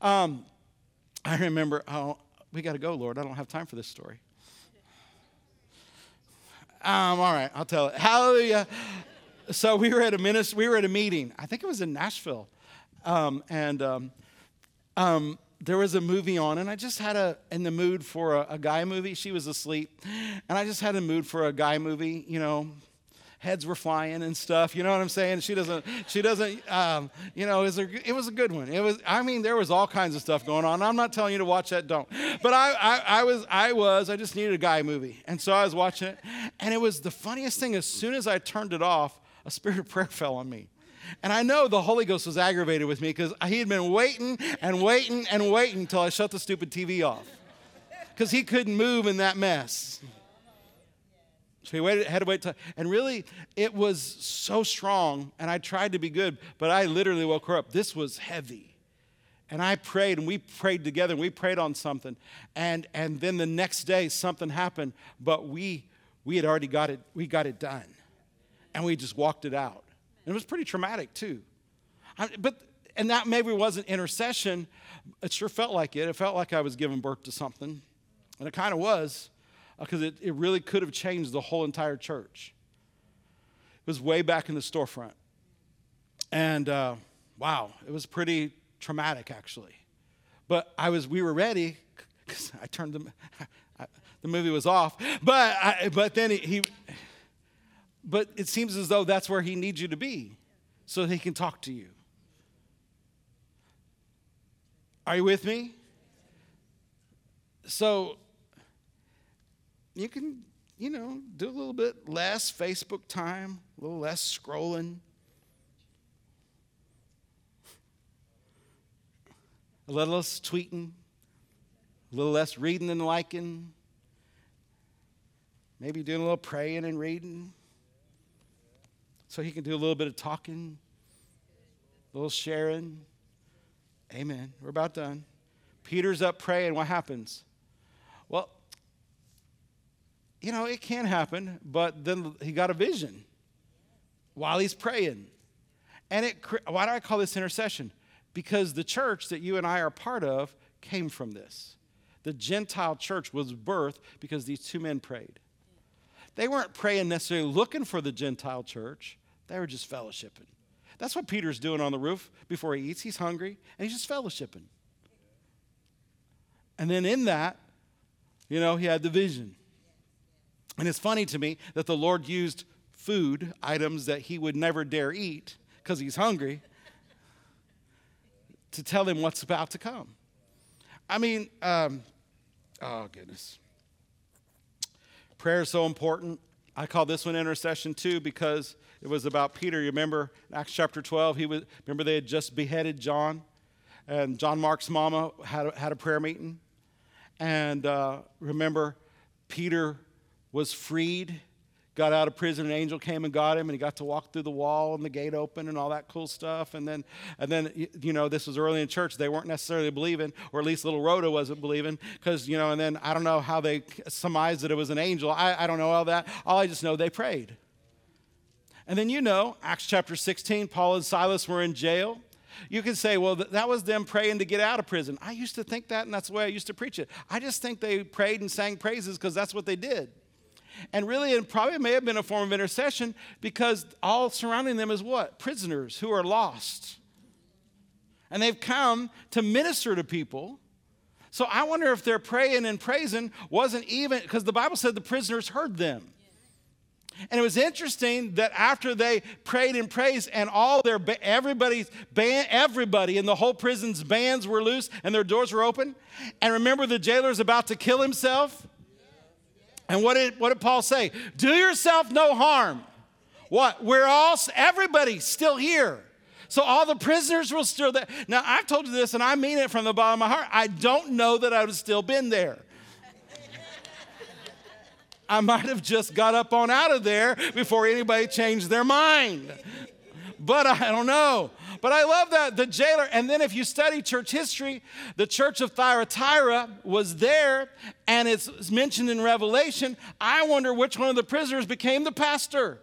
S1: Um, I remember, oh, we got to go, Lord. I don't have time for this story. Um, all right, I'll tell it. Hallelujah. So we were at a ministry, we were at a meeting. I think it was in Nashville, um, and um, um there was a movie on, and I just had a in the mood for a, a, guy movie. She was asleep, and I just had a mood for a guy movie. You know, heads were flying and stuff. You know what I'm saying? She doesn't. She doesn't. Um, you know, it was, a, it was a good one. It was. I mean, there was all kinds of stuff going on. I'm not telling you to watch that. Don't. But I, I, I was. I was. I just needed a guy movie, and so I was watching it, and it was the funniest thing. As soon as I turned it off, a spirit of prayer (laughs) fell on me. And I know the Holy Ghost was aggravated with me because he had been waiting and waiting and waiting until I shut the stupid TV off. Because he couldn't move in that mess. So he waited, had to wait till, and really, it was so strong, and I tried to be good, but I literally woke her up. This was heavy. And I prayed, and we prayed together, and we prayed on something. And, and then the next day, something happened, but we, we had already got it, we got it done. And we just walked it out. And it was pretty traumatic too. I, but and that maybe wasn't intercession. It sure felt like it. It felt like I was giving birth to something. And it kind of was, because uh, it, it really could have changed the whole entire church. It was way back in the storefront. And uh, wow, it was pretty traumatic actually. But I was, we were ready (laughs) because I turned the, (laughs) I, the movie was off. But, I, but then he, he but it seems as though that's where he needs you to be so he can talk to you. Are you with me? So you can, you know, do a little bit less Facebook time, a little less scrolling, a little less tweeting, a little less reading and liking, maybe doing a little praying and reading so he can do a little bit of talking, a little sharing. Amen. We're about done. Peter's up praying. What happens? Well, you know, it can happen, but then he got a vision while he's praying. And it, why do I call this intercession? Because the church that you and I are part of came from this. The Gentile church was birthed because these two men prayed. They weren't praying necessarily looking for the Gentile church, they were just fellowshipping. That's what Peter's doing on the roof before he eats. He's hungry and he's just fellowshipping. And then in that, you know, he had the vision. And it's funny to me that the Lord used food, items that he would never dare eat because he's hungry, to tell him what's about to come. I mean, um, Oh, goodness. Prayer is so important. I call this one intercession too because it was about Peter. You remember Acts chapter 12? He was, remember they had just beheaded John, and John Mark's mama had a, had a prayer meeting. And uh, remember, Peter was freed got out of prison, an angel came and got him, and he got to walk through the wall and the gate open and all that cool stuff. And then, and then, you know, this was early in church. They weren't necessarily believing, or at least little Rhoda wasn't believing, because you know. And then I don't know how they surmised that it was an angel. I, I don't know all that. All I just know they prayed. And then you know, Acts chapter 16, Paul and Silas were in jail. You can say, well, that was them praying to get out of prison. I used to think that, and that's the way I used to preach it. I just think they prayed and sang praises because that's what they did. And really, it probably may have been a form of intercession because all surrounding them is what? Prisoners who are lost. And they've come to minister to people. So I wonder if their praying and praising wasn't even, because the Bible said the prisoners heard them. And it was interesting that after they prayed and praised, and all their everybody's band, everybody in the whole prison's bands were loose and their doors were open. And remember, the jailer's about to kill himself. And what did, what did Paul say? Do yourself no harm. What? We're all, everybody still here. So all the prisoners were still there. Now, I've told you this, and I mean it from the bottom of my heart. I don't know that I would have still been there. I might have just got up on out of there before anybody changed their mind. But I don't know. But I love that the jailer, and then if you study church history, the church of Thyatira was there, and it's mentioned in Revelation. I wonder which one of the prisoners became the pastor.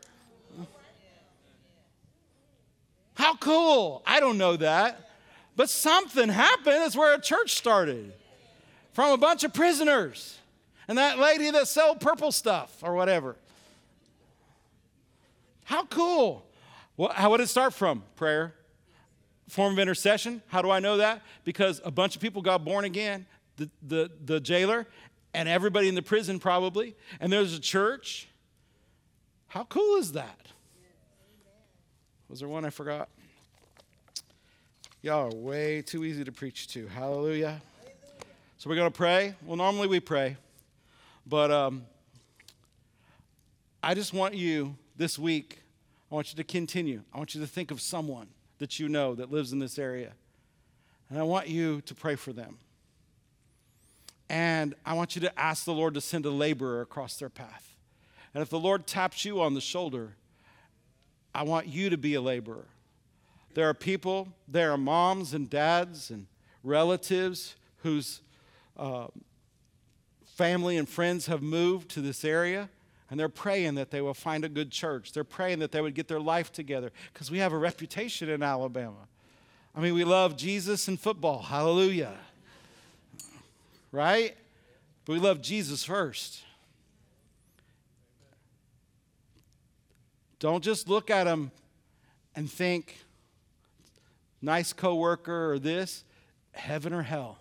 S1: How cool! I don't know that. But something happened. That's where a church started from a bunch of prisoners. And that lady that sold purple stuff or whatever. How cool. Well, how would it start from? Prayer form of intercession. How do I know that? Because a bunch of people got born again, the, the, the jailer, and everybody in the prison probably, and there's a church. How cool is that? Was there one I forgot? Y'all are way too easy to preach to. Hallelujah. So we're going to pray. Well, normally we pray, but um, I just want you this week, I want you to continue. I want you to think of someone that you know that lives in this area. And I want you to pray for them. And I want you to ask the Lord to send a laborer across their path. And if the Lord taps you on the shoulder, I want you to be a laborer. There are people, there are moms and dads and relatives whose uh, family and friends have moved to this area and they're praying that they will find a good church. They're praying that they would get their life together because we have a reputation in Alabama. I mean, we love Jesus and football. Hallelujah. Right? But we love Jesus first. Don't just look at them and think, nice coworker or this, heaven or hell.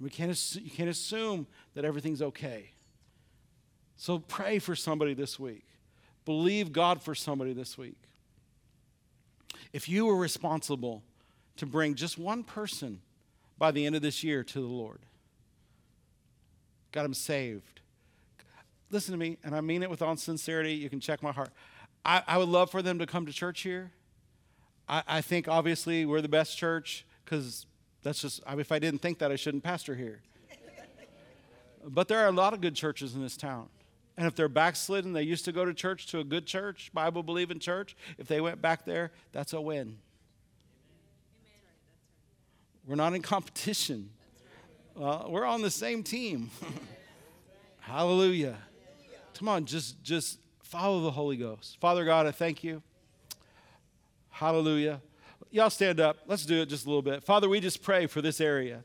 S1: We can't, you can't assume that everything's okay. So pray for somebody this week. Believe God for somebody this week. If you were responsible to bring just one person by the end of this year to the Lord, got him saved. Listen to me, and I mean it with all sincerity. You can check my heart. I, I would love for them to come to church here. I, I think obviously we're the best church because that's just, if I didn't think that, I shouldn't pastor here. but there are a lot of good churches in this town. And if they're backslidden, they used to go to church, to a good church, Bible believing church, if they went back there, that's a win. We're not in competition. Uh, we're on the same team. (laughs) Hallelujah. Come on, just just follow the Holy Ghost. Father God, I thank you. Hallelujah y'all stand up. Let's do it just a little bit. Father, we just pray for this area.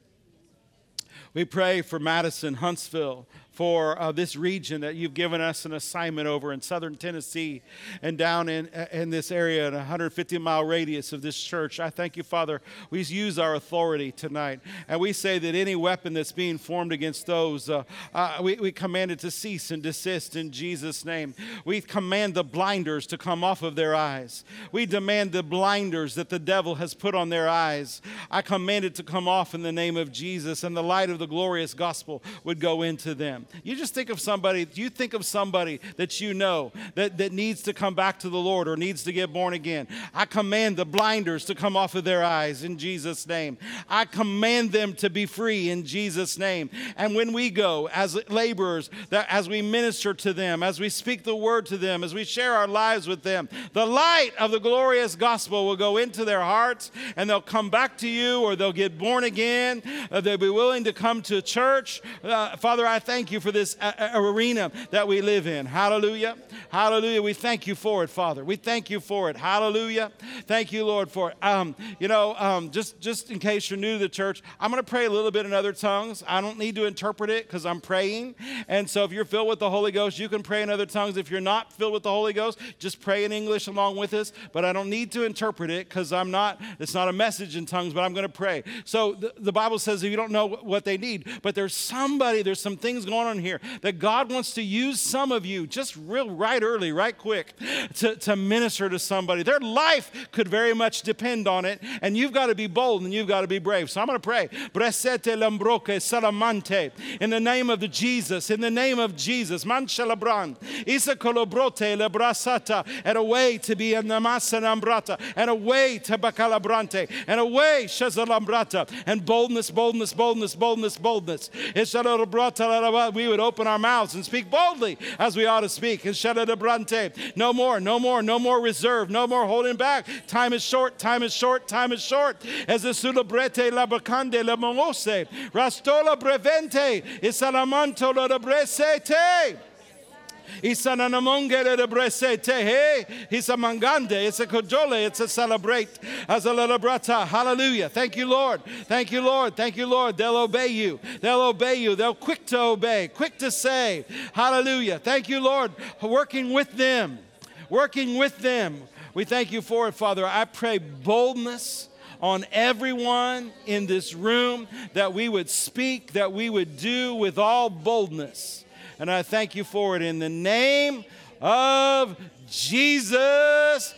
S1: We pray for Madison, Huntsville. For uh, this region that you've given us an assignment over in southern Tennessee and down in, uh, in this area in a 150 mile radius of this church. I thank you, Father. We use our authority tonight. And we say that any weapon that's being formed against those, uh, uh, we, we command it to cease and desist in Jesus' name. We command the blinders to come off of their eyes. We demand the blinders that the devil has put on their eyes. I command it to come off in the name of Jesus, and the light of the glorious gospel would go into them. You just think of somebody, you think of somebody that you know that, that needs to come back to the Lord or needs to get born again. I command the blinders to come off of their eyes in Jesus' name. I command them to be free in Jesus' name. And when we go as laborers, that as we minister to them, as we speak the word to them, as we share our lives with them, the light of the glorious gospel will go into their hearts and they'll come back to you or they'll get born again. Uh, they'll be willing to come to church. Uh, Father, I thank you you for this arena that we live in. Hallelujah. Hallelujah. We thank you for it, Father. We thank you for it. Hallelujah. Thank you, Lord, for it. Um, you know, um, just, just in case you're new to the church, I'm going to pray a little bit in other tongues. I don't need to interpret it because I'm praying. And so if you're filled with the Holy Ghost, you can pray in other tongues. If you're not filled with the Holy Ghost, just pray in English along with us. But I don't need to interpret it because I'm not, it's not a message in tongues, but I'm going to pray. So the, the Bible says if you don't know what they need, but there's somebody, there's some things going on here that God wants to use some of you just real right early, right quick, to, to minister to somebody. Their life could very much depend on it, and you've got to be bold and you've got to be brave. So I'm going to pray. Bresete lambroke salamante. In the name of the Jesus, in the name of Jesus. Manchalabran. Isa colobrote lebrasata. And a way to be in the masanambrata. And a way to bacalabrante. And a way shazalambrata. And boldness, boldness, boldness, boldness, boldness. We would open our mouths and speak boldly as we ought to speak. No more, no more, no more reserve, no more holding back. Time is short, time is short, time is short. As the sulabrete labacande la mongose, rastola brevente, isalamanto la bresete. It's a mangande, it's a kojole, it's a celebrate as a lalabrata. Hallelujah. Thank you, Lord. Thank you, Lord. Thank you, Lord. They'll obey you. They'll obey you. They'll quick to obey, quick to say. Hallelujah. Thank you, Lord, working with them. Working with them. We thank you for it, Father. I pray boldness on everyone in this room that we would speak, that we would do with all boldness. And I thank you for it in the name of Jesus.